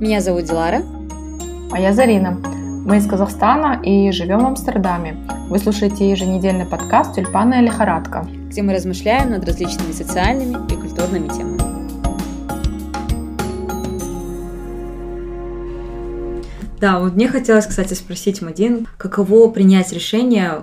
Меня зовут Дилара. А я Зарина. Мы из Казахстана и живем в Амстердаме. Вы слушаете еженедельный подкаст «Тюльпанная лихорадка», где мы размышляем над различными социальными и культурными темами. Да, вот мне хотелось, кстати, спросить Мадин, каково принять решение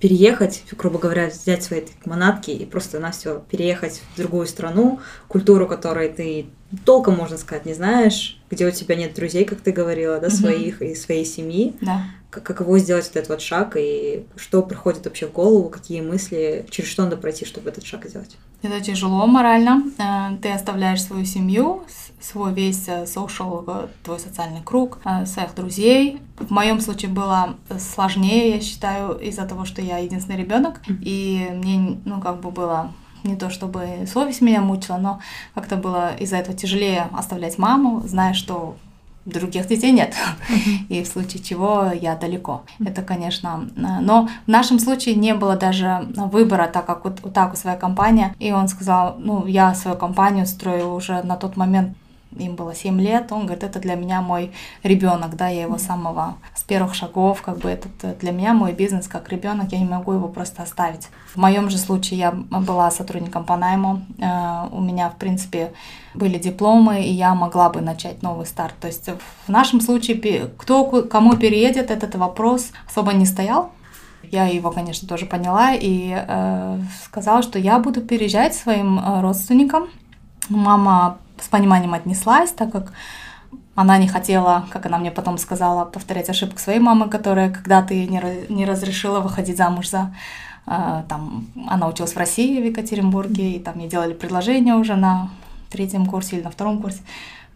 переехать, грубо говоря, взять свои манатки и просто на все переехать в другую страну, культуру, которой ты толком, можно сказать, не знаешь, где у тебя нет друзей, как ты говорила, да, своих и своей семьи. Да. Каково сделать вот этот вот шаг и что приходит вообще в голову, какие мысли, через что надо пройти, чтобы этот шаг сделать? Это тяжело морально. Э, ты оставляешь свою семью, свой весь э, social, э, твой социальный круг, своих друзей. В моем случае было сложнее, я считаю, из-за того, что я единственный ребенок, и мне, ну, как бы было не то чтобы совесть меня мучила, но как-то было из-за этого тяжелее оставлять маму, зная, что других детей нет. И в случае чего я далеко. Это, конечно... Но в нашем случае не было даже выбора, так как вот, вот так вот своя компания. И он сказал, ну, я свою компанию строю уже на тот момент им было 7 лет, он говорит, это для меня мой ребенок, да, я его самого с первых шагов, как бы это э, для меня мой бизнес как ребенок, я не могу его просто оставить. В моем же случае я была сотрудником по найму, э, у меня, в принципе, были дипломы, и я могла бы начать новый старт. То есть в нашем случае, кто кому переедет, этот вопрос особо не стоял, я его, конечно, тоже поняла и э, сказала, что я буду переезжать своим э, родственникам. Мама с пониманием отнеслась, так как она не хотела, как она мне потом сказала, повторять ошибку своей мамы, которая когда-то ей не, не разрешила выходить замуж за... Э, там, она училась в России, в Екатеринбурге, и там ей делали предложение уже на третьем курсе или на втором курсе.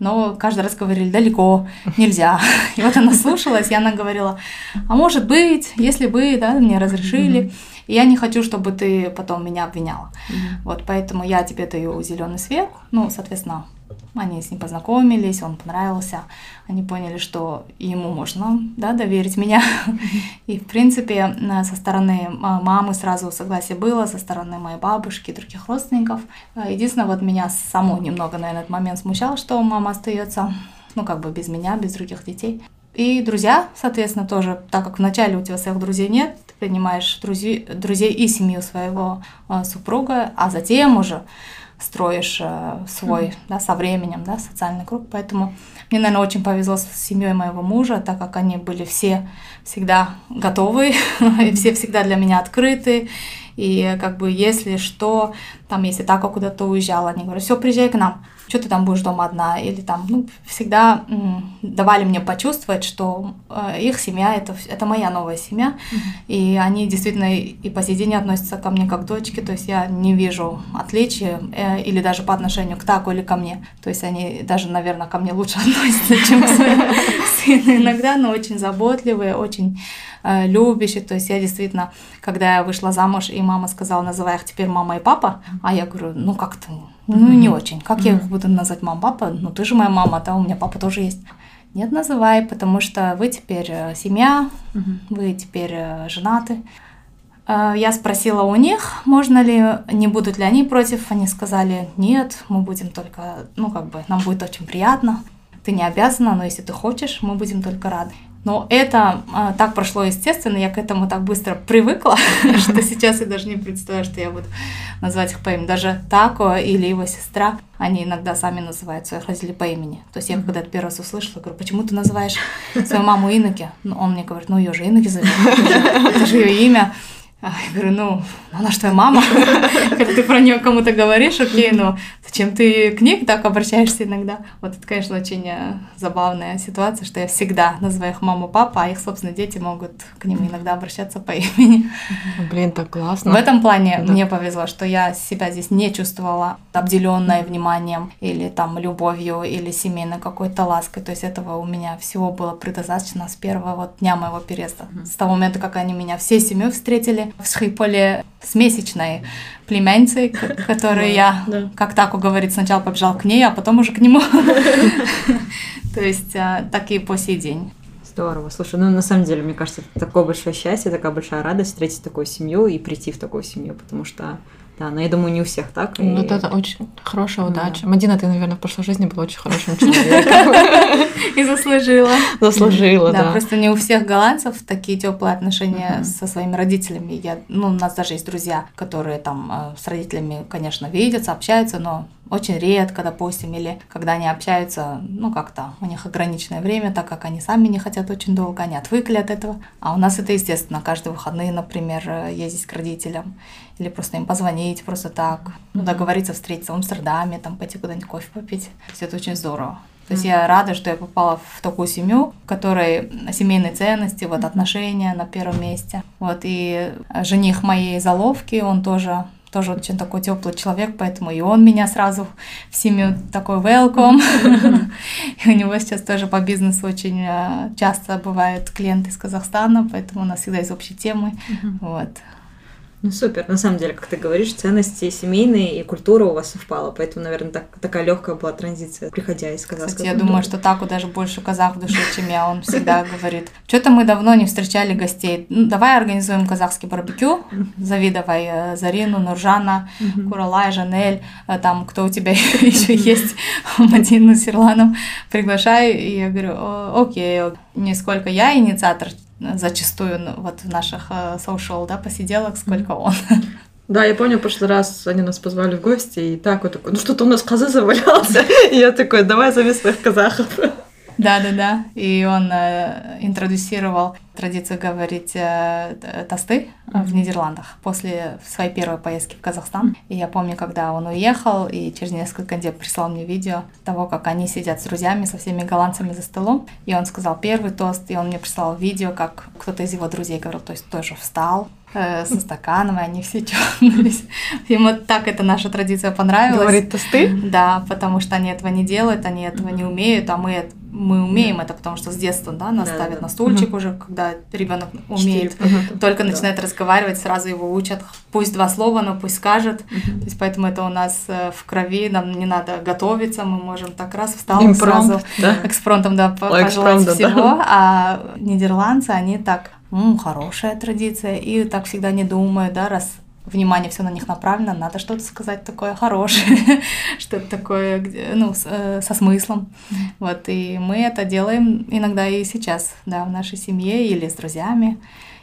Но каждый раз говорили, далеко, нельзя. И вот она слушалась, и она говорила, а может быть, если бы, да, мне разрешили. И я не хочу, чтобы ты потом меня обвиняла. Mm-hmm. Вот поэтому я тебе даю зеленый свет. Ну, соответственно, они с ним познакомились, он понравился, они поняли, что ему можно да, доверить меня. И, в принципе, со стороны мамы сразу согласие было, со стороны моей бабушки и других родственников. Единственное, вот меня саму немного на этот момент смущало, что мама остается, ну, как бы без меня, без других детей. И друзья, соответственно, тоже, так как вначале у тебя своих друзей нет, ты принимаешь друзей, друзей и семью своего э, супруга, а затем уже строишь э, свой, mm-hmm. да, со временем, да, социальный круг. Поэтому мне, наверное, очень повезло с семьей моего мужа, так как они были все всегда готовы, и все всегда для меня открыты. И как бы если что, там, если так куда-то уезжала, они говорят, все, приезжай к нам. Что ты там будешь дома одна, или там, ну, всегда давали мне почувствовать, что э, их семья это, это моя новая семья, mm-hmm. и они действительно и, по сей день относятся ко мне как дочке, то есть я не вижу отличия, э, или даже по отношению к Таку или ко мне, то есть они даже, наверное, ко мне лучше относятся, чем к своему сыну иногда, но очень заботливые, очень э, любящие, то есть я действительно, когда я вышла замуж, и мама сказала, называй их теперь мама и папа, а я говорю, ну как-то ну, не очень. Как я их буду называть мама, папа? Ну, ты же моя мама, да, у меня папа тоже есть. Нет, называй, потому что вы теперь э, семья, вы теперь э, женаты. Э, я спросила у них, можно ли, не будут ли они против. Они сказали, нет, мы будем только, ну, как бы, нам будет очень приятно. Ты не обязана, но если ты хочешь, мы будем только рады. Но это а, так прошло естественно, я к этому так быстро привыкла, что сейчас я даже не представляю, что я буду назвать их по имени. Даже Тако или его сестра, они иногда сами называют своих родителей по имени. То есть я когда это первый раз услышала, говорю, почему ты называешь свою маму Иноки? Ну, он мне говорит, ну ее же Иноки зовут, это же ее имя. А я говорю, ну, она же твоя мама. Когда ты про нее кому-то говоришь, окей, но зачем ты к ней так обращаешься иногда? Вот это, конечно, очень э, забавная ситуация, что я всегда называю их маму, папа, а их, собственно, дети могут к ним иногда обращаться по имени. Блин, так классно. В этом плане да. мне повезло, что я себя здесь не чувствовала обделенной вниманием или там любовью или семейной какой-то лаской. То есть этого у меня всего было предостаточно с первого вот дня моего переезда. С того момента, как они меня всей семьей встретили, в Схиполе с месячной племянницей, которую я, как так говорит, сначала побежал к ней, а потом уже к нему. То есть а, так и по сей день. Здорово. Слушай, ну на самом деле, мне кажется, это такое большое счастье, такая большая радость встретить такую семью и прийти в такую семью, потому что да, но я думаю, не у всех так. Ну, и... это очень хорошая удача. Да. Мадина, ты, наверное, в прошлой жизни была очень хорошим человеком. И заслужила. Заслужила, да. Да, просто не у всех голландцев такие теплые отношения со своими родителями. Я, ну, у нас даже есть друзья, которые там э, с родителями, конечно, видятся, общаются, но очень редко, допустим, или когда они общаются, ну как-то у них ограниченное время, так как они сами не хотят очень долго, они отвыкли от этого. А у нас это естественно, каждые выходные, например, ездить к родителям или просто им позвонить просто так, ну, договориться встретиться в Амстердаме, там пойти куда-нибудь кофе попить. Все это очень здорово. То есть я рада, что я попала в такую семью, в которой семейные ценности, вот отношения на первом месте. Вот и жених моей заловки, он тоже тоже очень такой теплый человек, поэтому и он меня сразу в семью такой welcome. И у него сейчас тоже по бизнесу очень э, часто бывают клиенты из Казахстана, поэтому у нас всегда есть общие темы. Вот. Ну супер, на самом деле, как ты говоришь, ценности семейные и культура у вас совпала, поэтому, наверное, так, такая легкая была транзиция, приходя из казахской Кстати, я думаю, что Таку даже больше казах в душе, чем я. Он всегда говорит, что-то мы давно не встречали гостей. Ну, давай организуем казахский барбекю. Зови давай э, Зарину, Нуржана, Куралай, Жанель, э, там, кто у тебя еще есть, Мадину, Сирланом. Приглашай. И я говорю, окей, не сколько я инициатор зачастую ну, вот в наших social, да, посиделок, сколько он. Да, я помню, в прошлый раз они нас позвали в гости, и так вот такой, ну что-то у нас козы завалялся. И я такой, давай зови своих казахов. Да, да, да. И он э, интродюсировал традицию говорить э, тосты в Нидерландах после своей первой поездки в Казахстан. И я помню, когда он уехал, и через несколько дней прислал мне видео того, как они сидят с друзьями, со всеми голландцами за столом. И он сказал первый тост, и он мне прислал видео, как кто-то из его друзей говорил, то есть тоже встал, э, со стаканом, и они все чокнулись. Ему так эта наша традиция понравилась. Говорит тосты? Да, потому что они этого не делают, они этого не умеют, а мы мы умеем это, потому что с детства, да, нас да, ставят да. на стульчик угу. уже, когда ребенок умеет, угу. только да. начинает разговаривать, сразу его учат, пусть два слова, но пусть скажет. Угу. То есть поэтому это у нас э, в крови, нам не надо готовиться, мы можем так раз встал Импромт, сразу да? экспромтом, да, пожелать всего, да. а нидерландцы, они так, М, хорошая традиция, и так всегда не думают, да, раз внимание все на них направлено, надо что-то сказать такое хорошее, что-то такое, ну, э, со смыслом. Вот, и мы это делаем иногда и сейчас, да, в нашей семье или с друзьями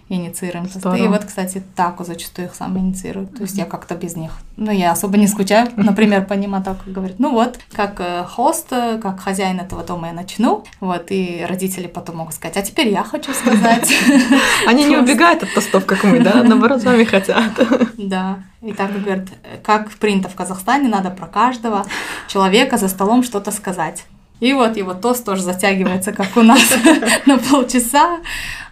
инициируем Здорово. И вот, кстати, Таку зачастую их сам инициируют. То есть я как-то без них. Ну, я особо не скучаю. Например, по ним Таку говорит, ну вот, как э, хост, э, как хозяин этого дома я начну. Вот, и родители потом могут сказать, а теперь я хочу сказать. Они не убегают от тостов, как мы, да? Наоборот, сами хотят. Да. И так говорит, как принято в Казахстане, надо про каждого человека за столом что-то сказать. И вот его тост тоже затягивается, как у нас, на полчаса.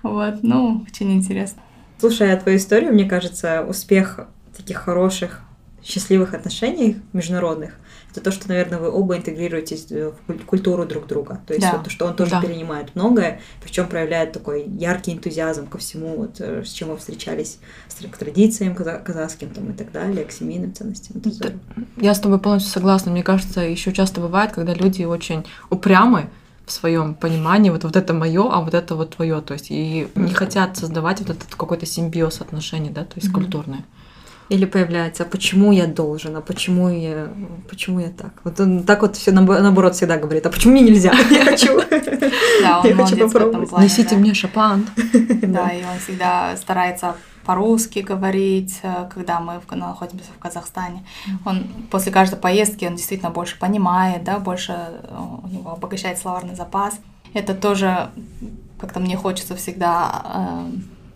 Вот, ну, очень интересно. Слушая твою историю, мне кажется, успех таких хороших, счастливых отношений международных это то, что, наверное, вы оба интегрируетесь в культуру друг друга. То есть да. вот, что он тоже да. перенимает многое, причем проявляет такой яркий энтузиазм ко всему, вот, э, с чем вы встречались, к традициям казахским там, и так далее, к семейным ценностям. Это Я с тобой полностью согласна. Мне кажется, еще часто бывает, когда люди очень упрямы, в своем понимании, вот, вот это мое, а вот это вот твое, то есть и не хотят создавать вот этот какой-то симбиоз отношений, да, то есть mm-hmm. культурные. Или появляется, а почему я должен, а почему я, почему я так? Вот он так вот все наоборот всегда говорит, а почему мне нельзя? Я хочу. Да, он я хочу попробовать. Несите мне шапан. Да, и он всегда старается по-русски говорить, э, когда мы находимся в Казахстане. Он после каждой поездки он действительно больше понимает, да, больше э, у него обогащает словарный запас. Это тоже как-то мне хочется всегда э,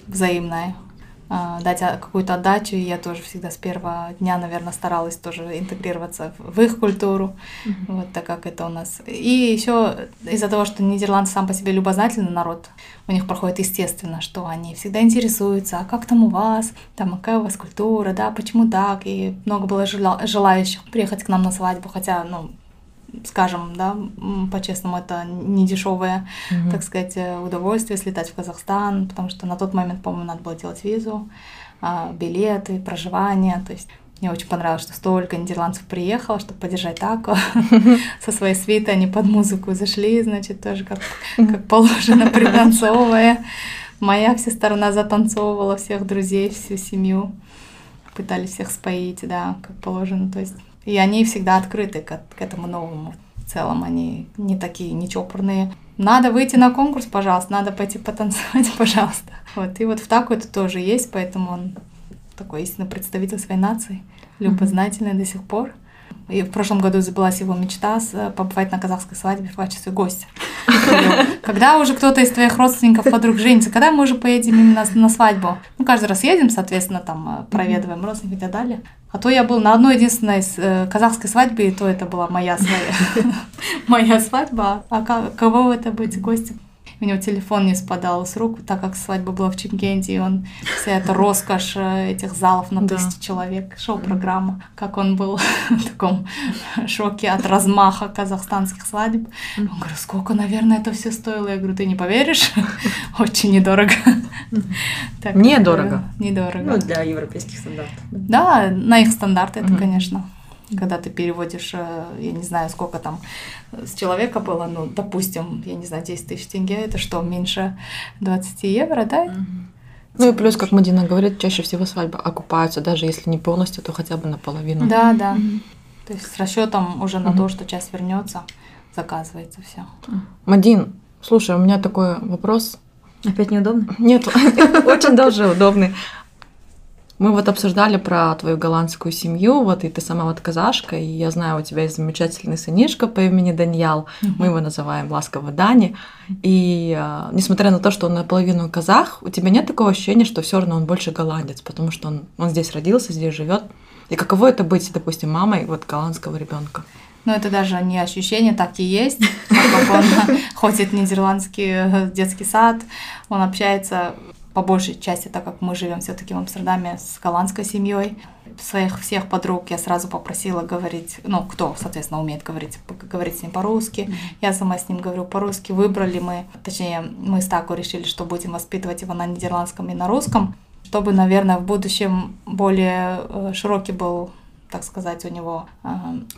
взаимное а, дать какую-то отдачу, и я тоже всегда с первого дня, наверное, старалась тоже интегрироваться в их культуру, mm-hmm. вот так как это у нас. И еще из-за того, что Нидерланды сам по себе любознательный народ, у них проходит естественно, что они всегда интересуются, а как там у вас, там какая у вас культура, да, почему так, и много было желающих приехать к нам на свадьбу, хотя, ну, скажем, да, по-честному, это не дешевое, mm-hmm. так сказать, э, удовольствие слетать в Казахстан, потому что на тот момент, по-моему, надо было делать визу, а, билеты, проживание, то есть мне очень понравилось, что столько нидерландцев приехало, чтобы поддержать тако. Со своей свитой, они под музыку зашли, значит, тоже как, как положено, пританцовывая. Моя вся сторона затанцовывала всех друзей, всю семью, пытались всех споить, да, как положено, то есть и они всегда открыты к, к этому новому. в целом они не такие нечопорные. Надо выйти на конкурс, пожалуйста, надо пойти потанцевать, пожалуйста. Вот, и вот в таку это тоже есть, поэтому он такой истинный представитель своей нации, любознательный до сих пор. И в прошлом году сбылась его мечта побывать на казахской свадьбе в качестве гостя. Когда уже кто-то из твоих родственников, подруг женится, когда мы уже поедем именно на свадьбу? Ну, каждый раз едем, соответственно, там э, проведываем родственников и так далее. А то я был на одной единственной э, казахской свадьбе, и то это была моя своя, моя свадьба. А кого это быть гостем? У него телефон не спадал с рук, так как свадьба была в Чимкенте, и он вся эта роскошь э, этих залов на тысячу да. человек, шоу-программа, как он был в таком шоке от размаха казахстанских свадеб. Он говорит, сколько, наверное, это все стоило? Я говорю, ты не поверишь? Очень недорого. Недорого. Недорого. Ну, для европейских стандартов. Да, на их стандарты это, конечно когда ты переводишь, э, я не знаю, сколько там с человека было, ну, допустим, я не знаю, 10 тысяч тенге, это что, меньше 20 евро, да? Ну и плюс, как Мадина говорит, чаще всего свадьбы окупаются, даже если не полностью, то хотя бы наполовину. Да, да. Mm-hmm. То есть с расчетом уже на mm-hmm. то, что часть вернется, заказывается все. Мадин, слушай, у меня такой вопрос. Опять неудобно? Нет, очень даже удобный. Мы вот обсуждали про твою голландскую семью, вот и ты сама вот казашка, и я знаю, у тебя есть замечательный сынишка по имени Даньял, mm-hmm. мы его называем ласково Дани, и э, несмотря на то, что он наполовину казах, у тебя нет такого ощущения, что все равно он больше голландец, потому что он, он здесь родился, здесь живет. И каково это быть, допустим, мамой вот голландского ребенка? Ну, это даже не ощущение, так и есть. как он ходит в нидерландский э, детский сад, он общается по большей части, так как мы живем все-таки в Амстердаме с голландской семьей. Своих всех подруг я сразу попросила говорить, ну, кто, соответственно, умеет говорить, говорить с ним по-русски. Я сама с ним говорю по-русски. Выбрали мы, точнее, мы с Тако решили, что будем воспитывать его на нидерландском и на русском, чтобы, наверное, в будущем более э, широкий был так сказать, у него э,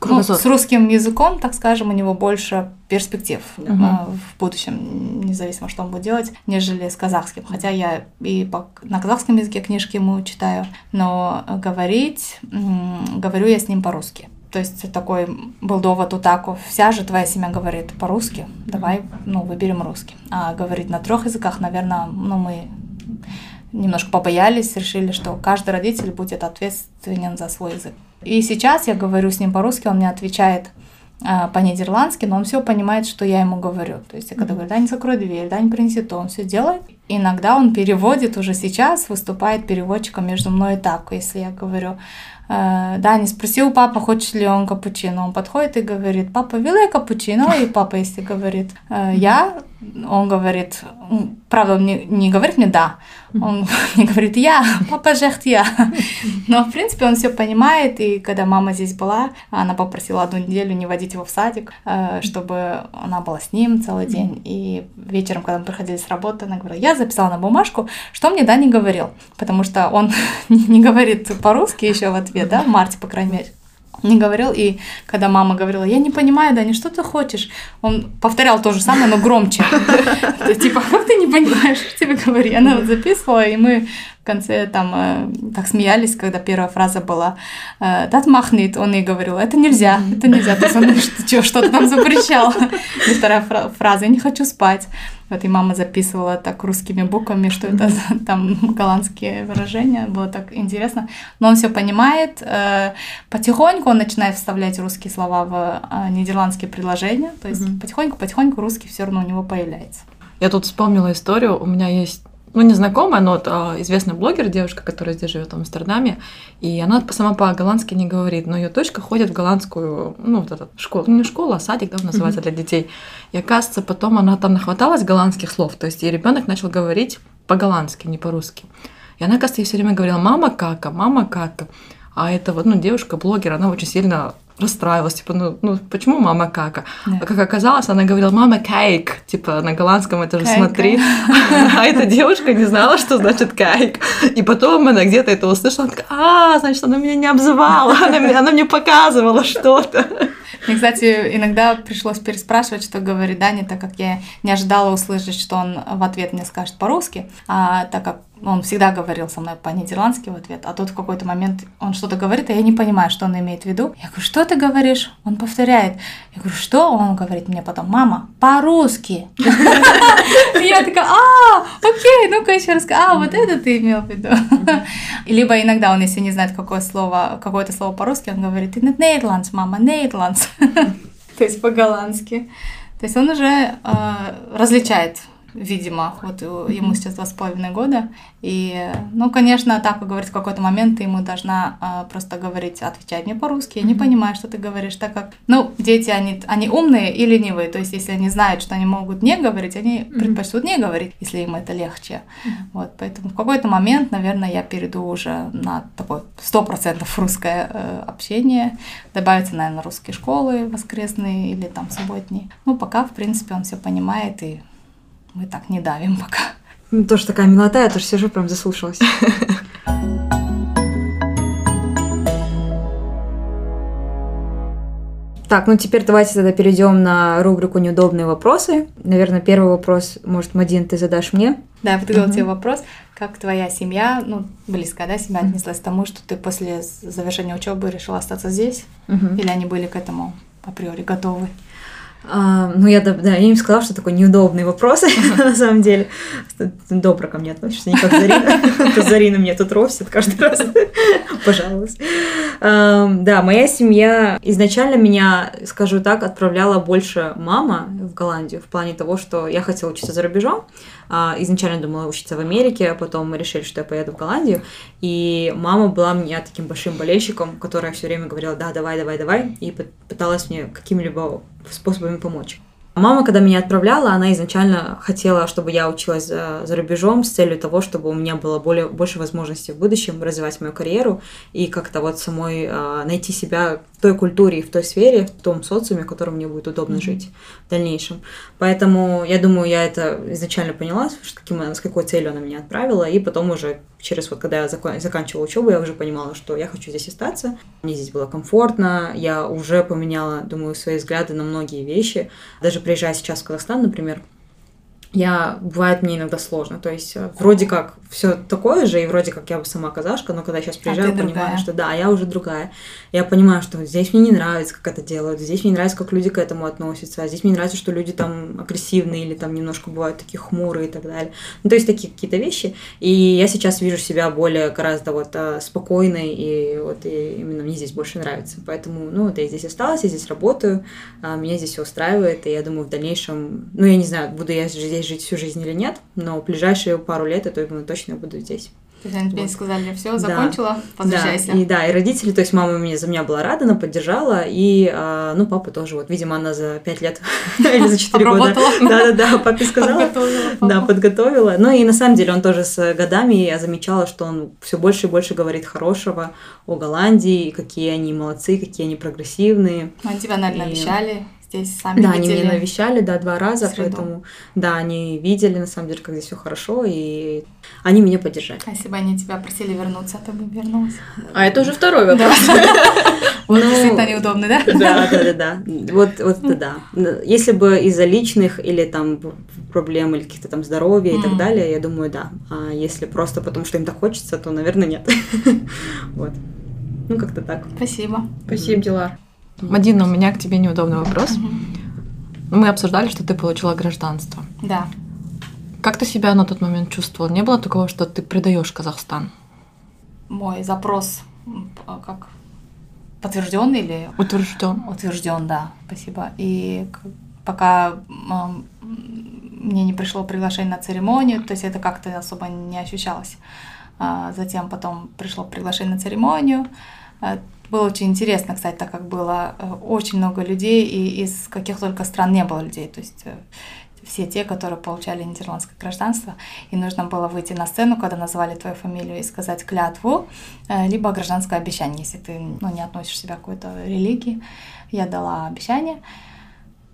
ну, с русским языком, так скажем, у него больше перспектив угу. в будущем, независимо, что он будет делать, нежели с казахским. Хотя я и по, на казахском языке книжки ему читаю, но говорить, говорю я с ним по-русски. То есть такой был довод у Таку. Вся же твоя семья говорит по-русски. Давай, ну, выберем русский. А говорить на трех языках, наверное, ну, мы немножко побоялись, решили, что каждый родитель будет ответственен за свой язык. И сейчас я говорю с ним по-русски, он мне отвечает э, по-нидерландски, но он все понимает, что я ему говорю. То есть я когда говорю, да, не закрой дверь, да, не принеси то, он все делает. Иногда он переводит уже сейчас, выступает переводчиком между мной и так. Если я говорю, э, да, не спросил папа, хочет ли он капучино. Он подходит и говорит, папа, вилай капучино. И папа, если говорит, «Э, я, он говорит, правда, он не, не говорит мне «да», он мне говорит «я», «папа жехт я». Но, в принципе, он все понимает, и когда мама здесь была, она попросила одну неделю не водить его в садик, э, чтобы она была с ним целый день. И вечером, когда мы приходили с работы, она говорила, я записала на бумажку, что мне «да» не говорил, потому что он не говорит по-русски еще в ответ, да, в марте, по крайней мере не говорил. И когда мама говорила, я не понимаю, Даня, что ты хочешь? Он повторял то же самое, но громче. Типа, как ты не понимаешь, что тебе говори? Она вот записывала, и мы в конце там э, так смеялись, когда первая фраза была «Дат махнит», он ей говорил «это нельзя, это нельзя», то есть он что-то там запрещал. И вторая фраза «я не хочу спать». Вот и мама записывала так русскими буквами, что это там голландские выражения, было так интересно. Но он все понимает. Э, потихоньку он начинает вставлять русские слова в э, нидерландские предложения. То есть потихоньку-потихоньку русский все равно у него появляется. Я тут вспомнила историю. У меня есть ну, не знакомая, но вот, а, известный блогер, девушка, которая здесь живет в Амстердаме, и она сама по-голландски не говорит, но ее дочка ходит в голландскую, ну, вот эту школу, ну, не школа, а садик, да, называется, для детей. И оказывается, потом она там нахваталась голландских слов, то есть и ребенок начал говорить по-голландски, не по-русски. И она, оказывается, ей все время говорила «мама кака, мама кака». А эта вот, ну, девушка-блогер, она очень сильно расстраивалась, типа, ну, ну почему мама кака? Да. А как оказалось, она говорила, мама кейк, типа, на голландском это же смотри. А эта девушка не знала, что значит кейк. И потом она где-то это услышала, она такая, а, значит, она меня не обзывала, она, она мне показывала что-то. Мне, кстати, иногда пришлось переспрашивать, что говорит Даня, так как я не ожидала услышать, что он в ответ мне скажет по-русски, а так как он всегда говорил со мной по-нидерландски в ответ, а тут в какой-то момент он что-то говорит, а я не понимаю, что он имеет в виду. Я говорю, что ты говоришь? Он повторяет. Я говорю, что? Он говорит мне потом, мама, по-русски. Я такая, а, окей, ну-ка еще раз, а, вот это ты имел в виду. Либо иногда он, если не знает какое слово, какое-то слово по-русски, он говорит, in Nederlands, мама, Nederlands. То есть по-голландски. То есть он уже э, различает видимо, вот ему сейчас два с половиной года. И, ну, конечно, так как говорит, в какой-то момент ты ему должна а, просто говорить, отвечать мне по-русски, я не понимаю, что ты говоришь, так как, ну, дети, они, они умные и ленивые, то есть если они знают, что они могут не говорить, они предпочтут не говорить, если им это легче. Вот, поэтому в какой-то момент, наверное, я перейду уже на такое сто процентов русское э, общение, добавится, наверное, русские школы воскресные или там субботние. Ну, пока, в принципе, он все понимает и мы так не давим пока. Ну, тоже такая милота, я тоже сижу, прям заслушалась. Так, ну теперь давайте тогда перейдем на рубрику «Неудобные вопросы». Наверное, первый вопрос, может, Мадин, ты задашь мне? Да, я подготовила uh-huh. тебе вопрос. Как твоя семья, ну, близкая, да, семья uh-huh. отнеслась к тому, что ты после завершения учебы решила остаться здесь? Uh-huh. Или они были к этому априори готовы? А, ну, я, да, я им сказала, что такой неудобный вопрос, на самом деле. Добро ко мне относишься, не как Зарина. Зарина мне тут ростит каждый раз. Пожалуйста. Да, моя семья изначально меня, скажу так, отправляла больше мама в Голландию в плане того, что я хотела учиться за рубежом. А, изначально думала учиться в Америке, а потом мы решили, что я поеду в Голландию. И мама была мне таким большим болельщиком, которая все время говорила, да, давай, давай, давай, и пыталась мне какими-либо способами помочь. Мама, когда меня отправляла, она изначально хотела, чтобы я училась за, за рубежом с целью того, чтобы у меня было более, больше возможностей в будущем развивать мою карьеру и как-то вот самой э, найти себя в той культуре в той сфере, в том социуме, в котором мне будет удобно mm-hmm. жить в дальнейшем. Поэтому я думаю, я это изначально поняла, что каким, с какой целью она меня отправила, и потом уже через вот когда я закон, заканчивала учебу, я уже понимала, что я хочу здесь остаться. Мне здесь было комфортно, я уже поменяла, думаю, свои взгляды на многие вещи. Даже приезжая сейчас в Казахстан, например, я бывает мне иногда сложно. То есть э, вроде как все такое же, и вроде как я бы сама казашка, но когда я сейчас а приезжаю, а понимаю, другая. что да, я уже другая. Я понимаю, что здесь мне не нравится, как это делают, здесь мне не нравится, как люди к этому относятся, а здесь мне не нравится, что люди там агрессивные или там немножко бывают такие хмурые и так далее. Ну, то есть такие какие-то вещи. И я сейчас вижу себя более гораздо вот э, спокойной, и вот и именно мне здесь больше нравится. Поэтому, ну, вот я здесь осталась, я здесь работаю, а меня здесь все устраивает, и я думаю, в дальнейшем, ну, я не знаю, буду я здесь жить всю жизнь или нет, но в ближайшие пару лет, я думаю, точно буду здесь. То есть они тебе вот. сказали, все, закончила, да. возвращайся. Да. И да, и родители, то есть мама мне за меня была рада, она поддержала, и, а, ну, папа тоже, вот, видимо, она за пять лет или за четыре года. Да-да-да, папе сказала. Да, подготовила. Ну, и на самом деле он тоже с годами, я замечала, что он все больше и больше говорит хорошего о Голландии, какие они молодцы, какие они прогрессивные. Они тебя, наверное, обещали здесь сами Да, видели они меня навещали, да, два раза, среду. поэтому, да, они видели, на самом деле, как здесь все хорошо, и они меня поддержали. А если бы они тебя просили вернуться, ты бы вернулась? А это уже второй вопрос. Вот ну, действительно неудобно, да? Да, да, да, да. Вот, вот это да. Если бы из-за личных или там проблем, или каких-то там здоровья и так далее, я думаю, да. А если просто потому, что им так хочется, то, наверное, нет. Вот. Ну, как-то так. Спасибо. Спасибо, Дилар. Мадина, у меня к тебе неудобный вопрос. Угу. Мы обсуждали, что ты получила гражданство. Да. Как ты себя на тот момент чувствовала? Не было такого, что ты предаешь Казахстан? Мой запрос как подтвержден или утвержден? Утвержден, да. Спасибо. И пока мне не пришло приглашение на церемонию, то есть это как-то особо не ощущалось. А затем потом пришло приглашение на церемонию. Было очень интересно, кстати, так как было э, очень много людей, и из каких только стран не было людей. То есть э, все те, которые получали нидерландское гражданство, и нужно было выйти на сцену, когда назвали твою фамилию, и сказать клятву, э, либо гражданское обещание, если ты ну, не относишь себя к какой-то религии. Я дала обещание.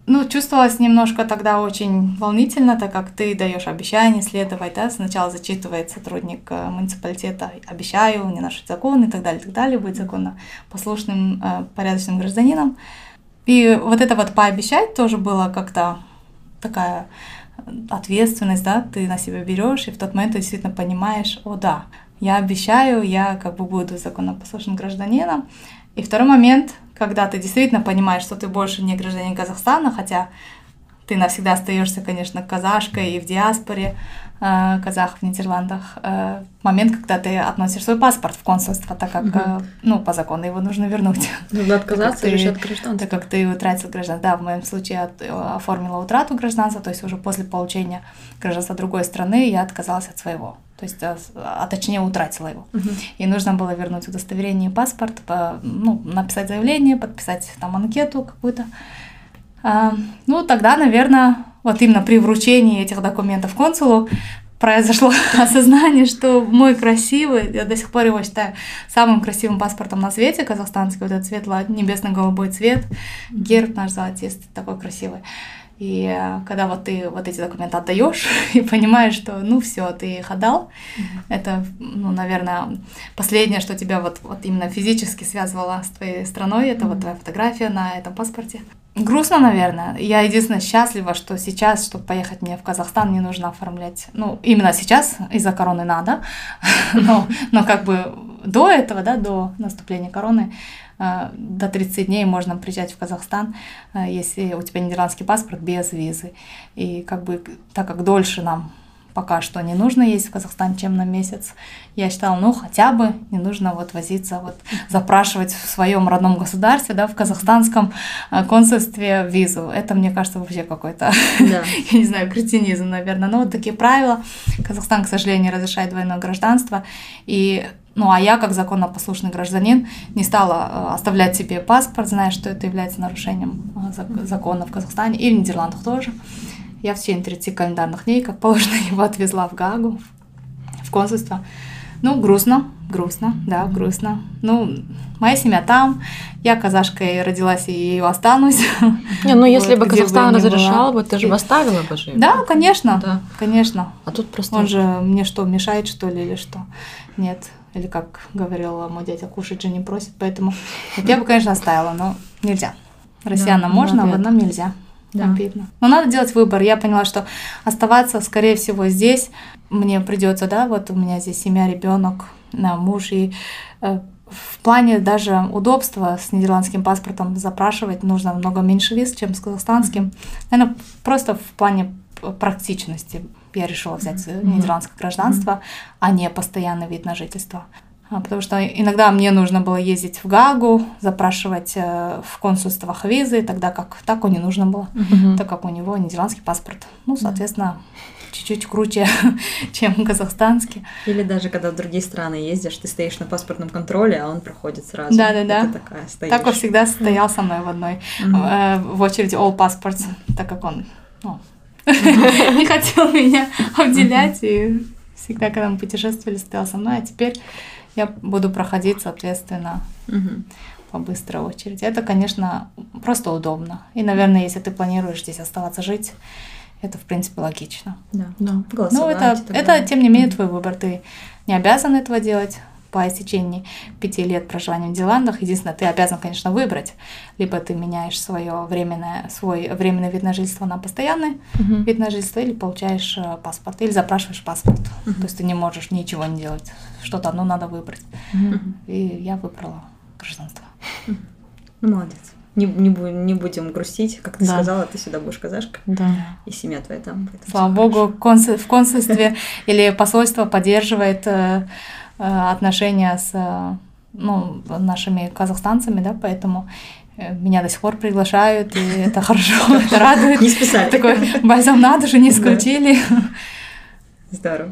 Ну, чувствовалось немножко тогда очень волнительно, так как ты даешь обещание следовать, да, сначала зачитывает сотрудник э, муниципалитета, обещаю не нарушить закон и так далее, и так далее, быть законно послушным, э, порядочным гражданином. И вот это вот пообещать тоже было как-то такая ответственность, да, ты на себя берешь, и в тот момент ты действительно понимаешь, о да, я обещаю, я как бы буду законопослушным гражданином. И второй момент, когда ты действительно понимаешь, что ты больше не гражданин Казахстана, хотя ты навсегда остаешься, конечно, казашкой и в диаспоре, э, казах в Нидерландах. Э, момент, когда ты относишь свой паспорт в консульство, так как, э, ну, по закону его нужно вернуть. Нужно отказаться лишь от гражданства. Так как ты утратил гражданство. Да, в моем случае от- оформила утрату гражданства, то есть уже после получения гражданства другой страны я отказалась от своего. То есть, а, а точнее, утратила его. Мгм. И нужно было вернуть удостоверение и паспорт, по- ну, написать заявление, подписать там анкету какую-то. А, ну, тогда, наверное, вот именно при вручении этих документов консулу произошло осознание, что мой красивый, я до сих пор его считаю самым красивым паспортом на свете, казахстанский, вот этот светло-небесно-голубой цвет, герб наш золотистый, такой красивый. И э, когда вот ты вот эти документы отдаешь и понимаешь, что ну все, ты их отдал, это, ну, наверное, последнее, что тебя вот, вот именно физически связывало с твоей страной, это вот твоя фотография на этом паспорте. Грустно, наверное. Я единственное счастлива, что сейчас, чтобы поехать мне в Казахстан, не нужно оформлять. Ну, именно сейчас из-за короны надо. но, но как бы до этого, да, до наступления короны, до 30 дней можно приезжать в Казахстан, э, если у тебя нидерландский паспорт без визы. И как бы так как дольше нам пока что не нужно есть в Казахстан, чем на месяц. Я считала, ну хотя бы не нужно вот возиться, вот запрашивать в своем родном государстве, да, в казахстанском э, консульстве визу. Это, мне кажется, вообще какой-то, Да. я не знаю, кретинизм, наверное. Но вот такие правила. Казахстан, к сожалению, разрешает двойное гражданство. И ну, а я, как законопослушный гражданин, не стала э, оставлять себе паспорт, зная, что это является нарушением э, зак- закона в Казахстане и в Нидерландах тоже. Я в течение 30 календарных дней, как положено, его отвезла в Гагу, в консульство. Ну, грустно, грустно, да, грустно. Ну, моя семья там, я казашкой родилась и ее останусь. Не, ну если Вот, бы Казахстан бы ни была. разрешал бы, ты же бы оставила бы жить. Да, конечно, Да. конечно. А тут просто... Он же мне что, мешает, что ли, или что? Нет. Или как говорил мой дядя, кушать же не просит, поэтому вот я бы, конечно, оставила, но нельзя. Россиянам Да, можно, а нам нельзя. Да. Обидно. Но надо делать выбор. Я поняла, что оставаться, скорее всего, здесь мне придется, да, вот у меня здесь семья, ребенок, муж, и э, в плане даже удобства с нидерландским паспортом запрашивать нужно много меньше виз, чем с казахстанским. Наверное, просто в плане практичности я решила взять э, нидерландское гражданство, а не постоянный вид на жительство. А, Потому что иногда мне нужно было ездить в Гагу, запрашивать э, в консульствах визы, тогда как таку не нужно было, Мгм. так как у него нидерландский паспорт. Ну, соответственно, чуть-чуть круче, чем казахстанский. Или даже когда в другие страны ездишь, ты стоишь на паспортном контроле, а он проходит сразу. И ты такая стоишь. Тако всегда стоял со мной в одной Мгм. э, в очереди All Passports, так как он ну, не хотел меня обделять, и всегда, когда мы путешествовали, стоял со мной, а теперь я буду проходить, соответственно, по быстрой очереди. Это, конечно, просто удобно. И, наверное, если ты планируешь здесь оставаться жить, это, в принципе, логично. Да. Да. Ну, это, это, тем не менее, твой выбор. Ты не обязан этого делать по истечении пяти лет проживания в Нидерландах. Единственное, ты обязан, конечно, выбрать. Либо ты меняешь свое временное, свой временный вид на жительство на постоянный Мгм. вид на жительство, или получаешь э, паспорт, или запрашиваешь паспорт. То есть ты не можешь ничего не делать. Что-то одно надо выбрать. Мгм. И я выбрала гражданство. Ну, молодец. Не, не, не будем грустить, как ты Да. сказала, ты сюда будешь казашка, Да. и семья твоя там. Слава богу, консу- в консульстве или посольство поддерживает э, отношения с э, ну, нашими казахстанцами, да, поэтому э, меня до сих пор приглашают, и это хорошо, это радует. Не списали. Такой бальзам на душу не исключили. Здорово.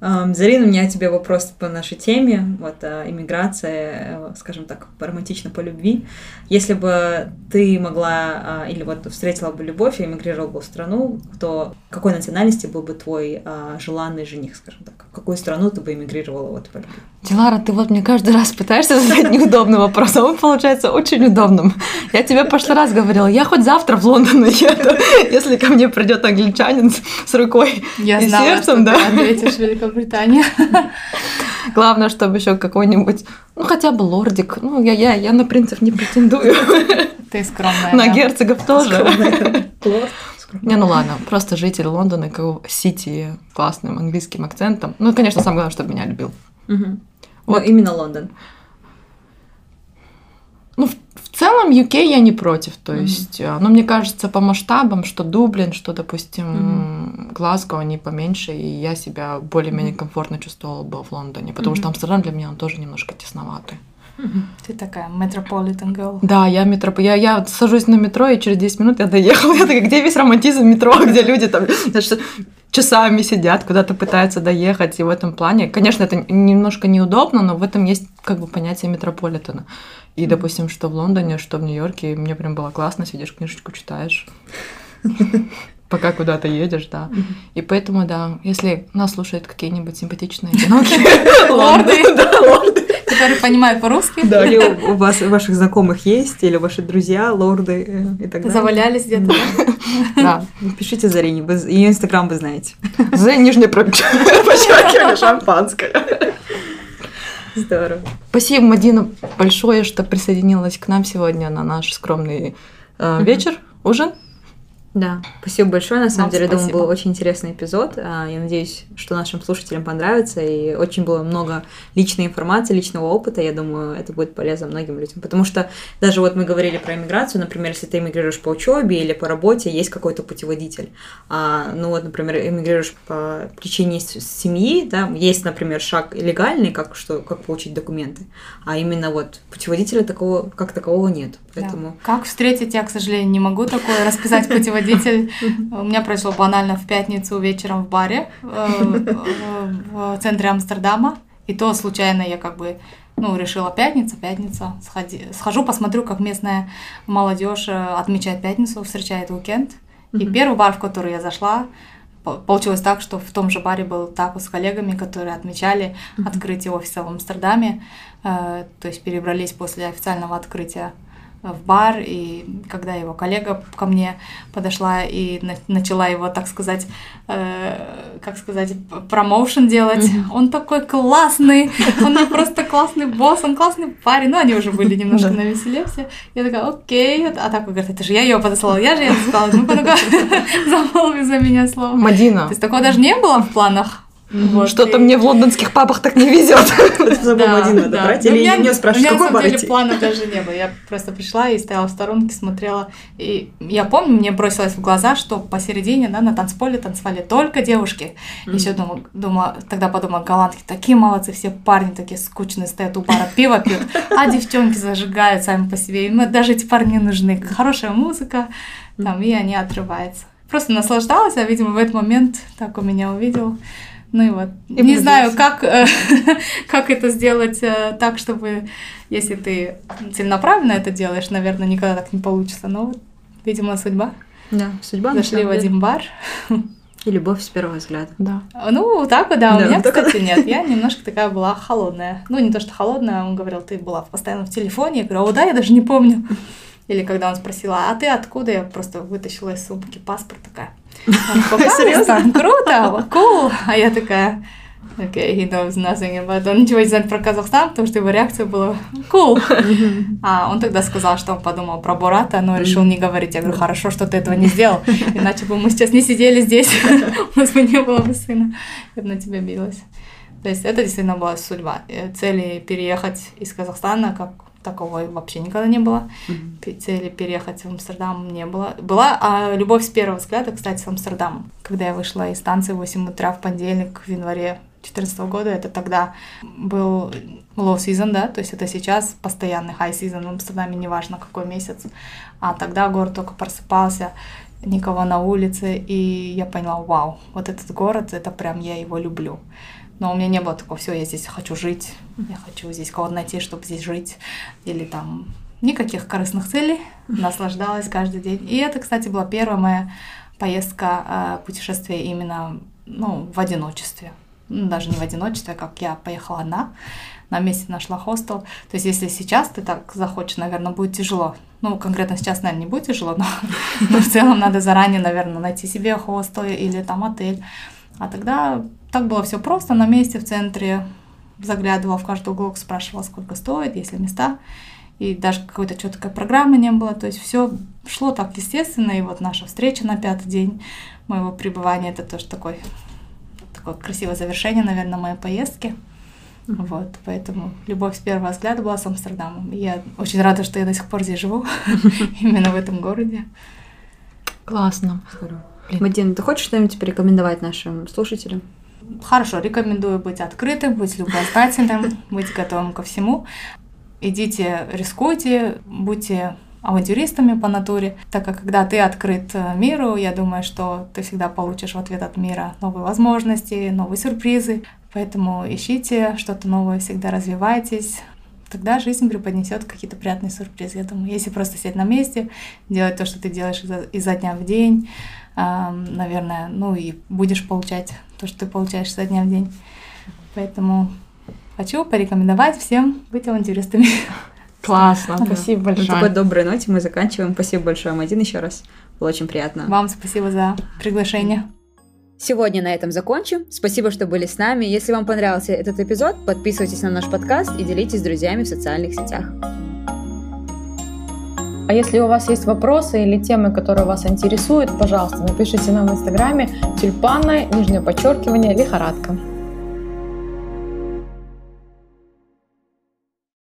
Зарина, у меня тебе вопрос по нашей теме, вот а, иммиграция, э, скажем так, романтично по любви. Если бы ты могла а, или вот встретила бы любовь и эмигрировала бы в страну, то какой национальности был бы твой а, желанный жених, скажем так? В какую страну ты бы эмигрировала вот по любви? Дилара, ты вот мне каждый раз пытаешься задать неудобный вопрос, а он получается очень удобным. Я тебе в прошлый раз говорила, я хоть завтра в Лондон еду, если ко мне придет англичанин с- рукой Я и знала, сердцем, что да. ты ответишь Великобритания. Главное, чтобы еще какой-нибудь, ну хотя бы лордик. Ну, я, я, я на принцев не претендую. Ты скромная. На да. герцогов тоже. Лорд. Не, ну ладно, просто житель Лондона, как Сити, классным английским акцентом. Ну, конечно, самое главное, чтобы меня любил. Мгм. Вот. Но именно Лондон. Ну, в, в целом UK я не против. То Мгм. есть, э, ну, мне кажется, по масштабам, что Дублин, что, допустим, Глазго, они поменьше, и я себя более-менее комфортно чувствовала бы в Лондоне, потому что Мгм. Амстердам для меня он тоже немножко тесноватый. Ты такая metropolitan girl. Да, я метро, я, я сажусь на метро, и через 10 минут я доехала. Я такая, где весь романтизм метро, где люди там знаешь, часами сидят, куда-то пытаются доехать, и в этом плане, конечно, это немножко неудобно, но в этом есть как бы понятие метрополитена. И, допустим, что в Лондоне, что в Нью-Йорке, мне прям было классно, сидишь, книжечку читаешь, пока куда-то едешь, да. И поэтому, да, если нас слушают какие-нибудь симпатичные одинокие Лорды. да, лорды, Которые понимают по-русски. Да. Или у вас, ваших знакомых есть, или ваши друзья, лорды э, и так далее. Завалялись где-то, да? да, Пишите Зарине, ее инстаграм вы знаете. За нижнее подчеркивание шампанское. Здорово. Спасибо, Мадина, большое, что присоединилась к нам сегодня на наш скромный э, вечер, ужин. Да, спасибо большое. На самом Вам деле, думаю, спасибо. был очень интересный эпизод. А, Я надеюсь, что нашим слушателям понравится. И очень было много личной информации, личного опыта. Я думаю, это будет полезно многим людям. Потому что даже вот мы говорили про иммиграцию. Например, если ты эмигрируешь по учебе или по работе, есть какой-то путеводитель. А, ну вот, например, эмигрируешь по причине семьи, да, есть, например, шаг легальный, как, что, как получить документы. А именно вот путеводителя такого, как такового нет. Да. Поэтому... Как встретить, я, к сожалению, не могу такое расписать путеводитель. У меня произошло банально в пятницу вечером в баре э, в центре Амстердама. И то случайно я как бы ну, решила пятница, пятница, сходи, схожу, посмотрю, как местная молодежь э, отмечает пятницу, встречает уикенд. И первый бар, в который я зашла, по- получилось так, что в том же баре был так с коллегами, которые отмечали открытие офиса в Амстердаме, э, то есть перебрались после официального открытия в бар, и когда его коллега ко мне подошла и на- начала его, так сказать, э, как сказать, промоушен делать, Мгм. он такой классный, он просто классный босс, он классный парень, ну они уже были немножко на веселе все. Я такая, окей, а такой говорит, это же я ее подослала, я же ее сказала, ну-ка, ну-ка, замолви за меня слово. Мадина, То есть такого даже не было в планах. Вот, что-то и- мне в лондонских папах так не везет. Да, один надо да. брать, Ну, или у меня- меня какой на бар самом деле идти? планов даже не было. Я просто пришла и стояла в сторонке, смотрела. И я помню, мне бросилось в глаза, что посередине, да, на танцполе танцевали только девушки. Мгм. Еще думала, думала, тогда подумала, голландки такие молодцы, все парни такие скучные стоят у бара, пиво пьют, а девчонки зажигают сами по себе. Им даже эти парни нужны. Хорошая музыка, там, и они отрываются. Просто наслаждалась, а, видимо, в этот момент так у меня увидел. Ну и вот. И не знаю, как, э, как это сделать э, так, чтобы, если ты целенаправленно это делаешь, наверное, никогда так не получится. Но, вот, видимо, судьба. Да, судьба. Зашли в один бар. И любовь с первого взгляда. Да. Ну, так вот, да. У Да, меня, так вот. кстати, нет. Я немножко такая была холодная. Ну, не то, что холодная, он говорил, ты была постоянно в телефоне. Я говорю, о, да, я даже не помню. Или когда он спросил, а ты откуда? Я просто вытащила из сумки паспорт такая. Афганистан, круто, cool. А я такая, окей, he knows nothing about... Он ничего не знает про Казахстан, потому что его реакция была cool. А он тогда сказал, что он подумал про Бурата, но решил не говорить. Я говорю, хорошо, что ты этого не сделал, иначе бы мы сейчас не сидели здесь, у нас бы не было бы сына. Я бы на тебя билась. То есть это действительно была судьба. Э, Цели переехать из Казахстана, как такого вообще никогда не было. Пе- Цели переехать в Амстердам не было. Была а, любовь с первого взгляда, кстати, с Амстердамом. Когда я вышла из станции в 8 утра в понедельник в январе 2014 года, это тогда был low season, да, то есть это сейчас постоянный high season в Амстердаме, неважно какой месяц. А тогда город только просыпался, никого на улице, и я поняла, вау, вот этот город, это прям я его люблю. Но у меня не было такого, все, я здесь хочу жить, я хочу здесь кого-то найти, чтобы здесь жить, или там никаких корыстных целей, наслаждалась каждый день. И это, кстати, была первая моя поездка, э, путешествие именно ну, в одиночестве. Ну, Даже не в одиночестве, а как я поехала одна, на месте нашла хостел. То есть, если сейчас ты так захочешь, наверное, будет тяжело. Ну, конкретно сейчас, наверное, не будет тяжело, но, но в целом надо заранее, наверное, найти себе хостел или там отель. А тогда так было все просто, на месте в центре, заглядывала в каждый уголок, спрашивала, сколько стоит, есть ли места. и даже какой-то четкой программы не было. То есть все шло так естественно, и вот наша встреча на пятый день моего пребывания, это тоже такой, такое красивое завершение, наверное, моей поездки. Вот, поэтому любовь с первого взгляда была с Амстердамом. И я очень рада, что я до сих пор здесь живу, именно в этом городе. Классно. Мадина, ты хочешь что-нибудь порекомендовать нашим слушателям? Хорошо, рекомендую быть открытым, быть любознательным, быть готовым ко всему. Идите, рискуйте, будьте авантюристами по натуре, так как когда ты открыт э, миру, я думаю, что ты всегда получишь в ответ от мира новые возможности, новые сюрпризы. Поэтому ищите что-то новое, всегда развивайтесь. Тогда жизнь преподнесет какие-то приятные сюрпризы. Я думаю, если просто сидеть на месте, делать то, что ты делаешь изо, изо дня в день, наверное, ну и будешь получать то, что ты получаешь изо дня в день. Поэтому хочу порекомендовать всем быть авантюристами. Классно, спасибо большое. На такой доброй ноте мы заканчиваем. Спасибо большое, Мадин, еще раз. Было очень приятно. Вам спасибо за приглашение. Сегодня на этом закончим. Спасибо, что были с нами. Если вам понравился этот эпизод, подписывайтесь на наш подкаст и делитесь с друзьями в социальных сетях. А если у вас есть вопросы или темы, которые вас интересуют, пожалуйста, напишите нам в инстаграме тюльпаны, нижнее подчеркивание, лихорадка.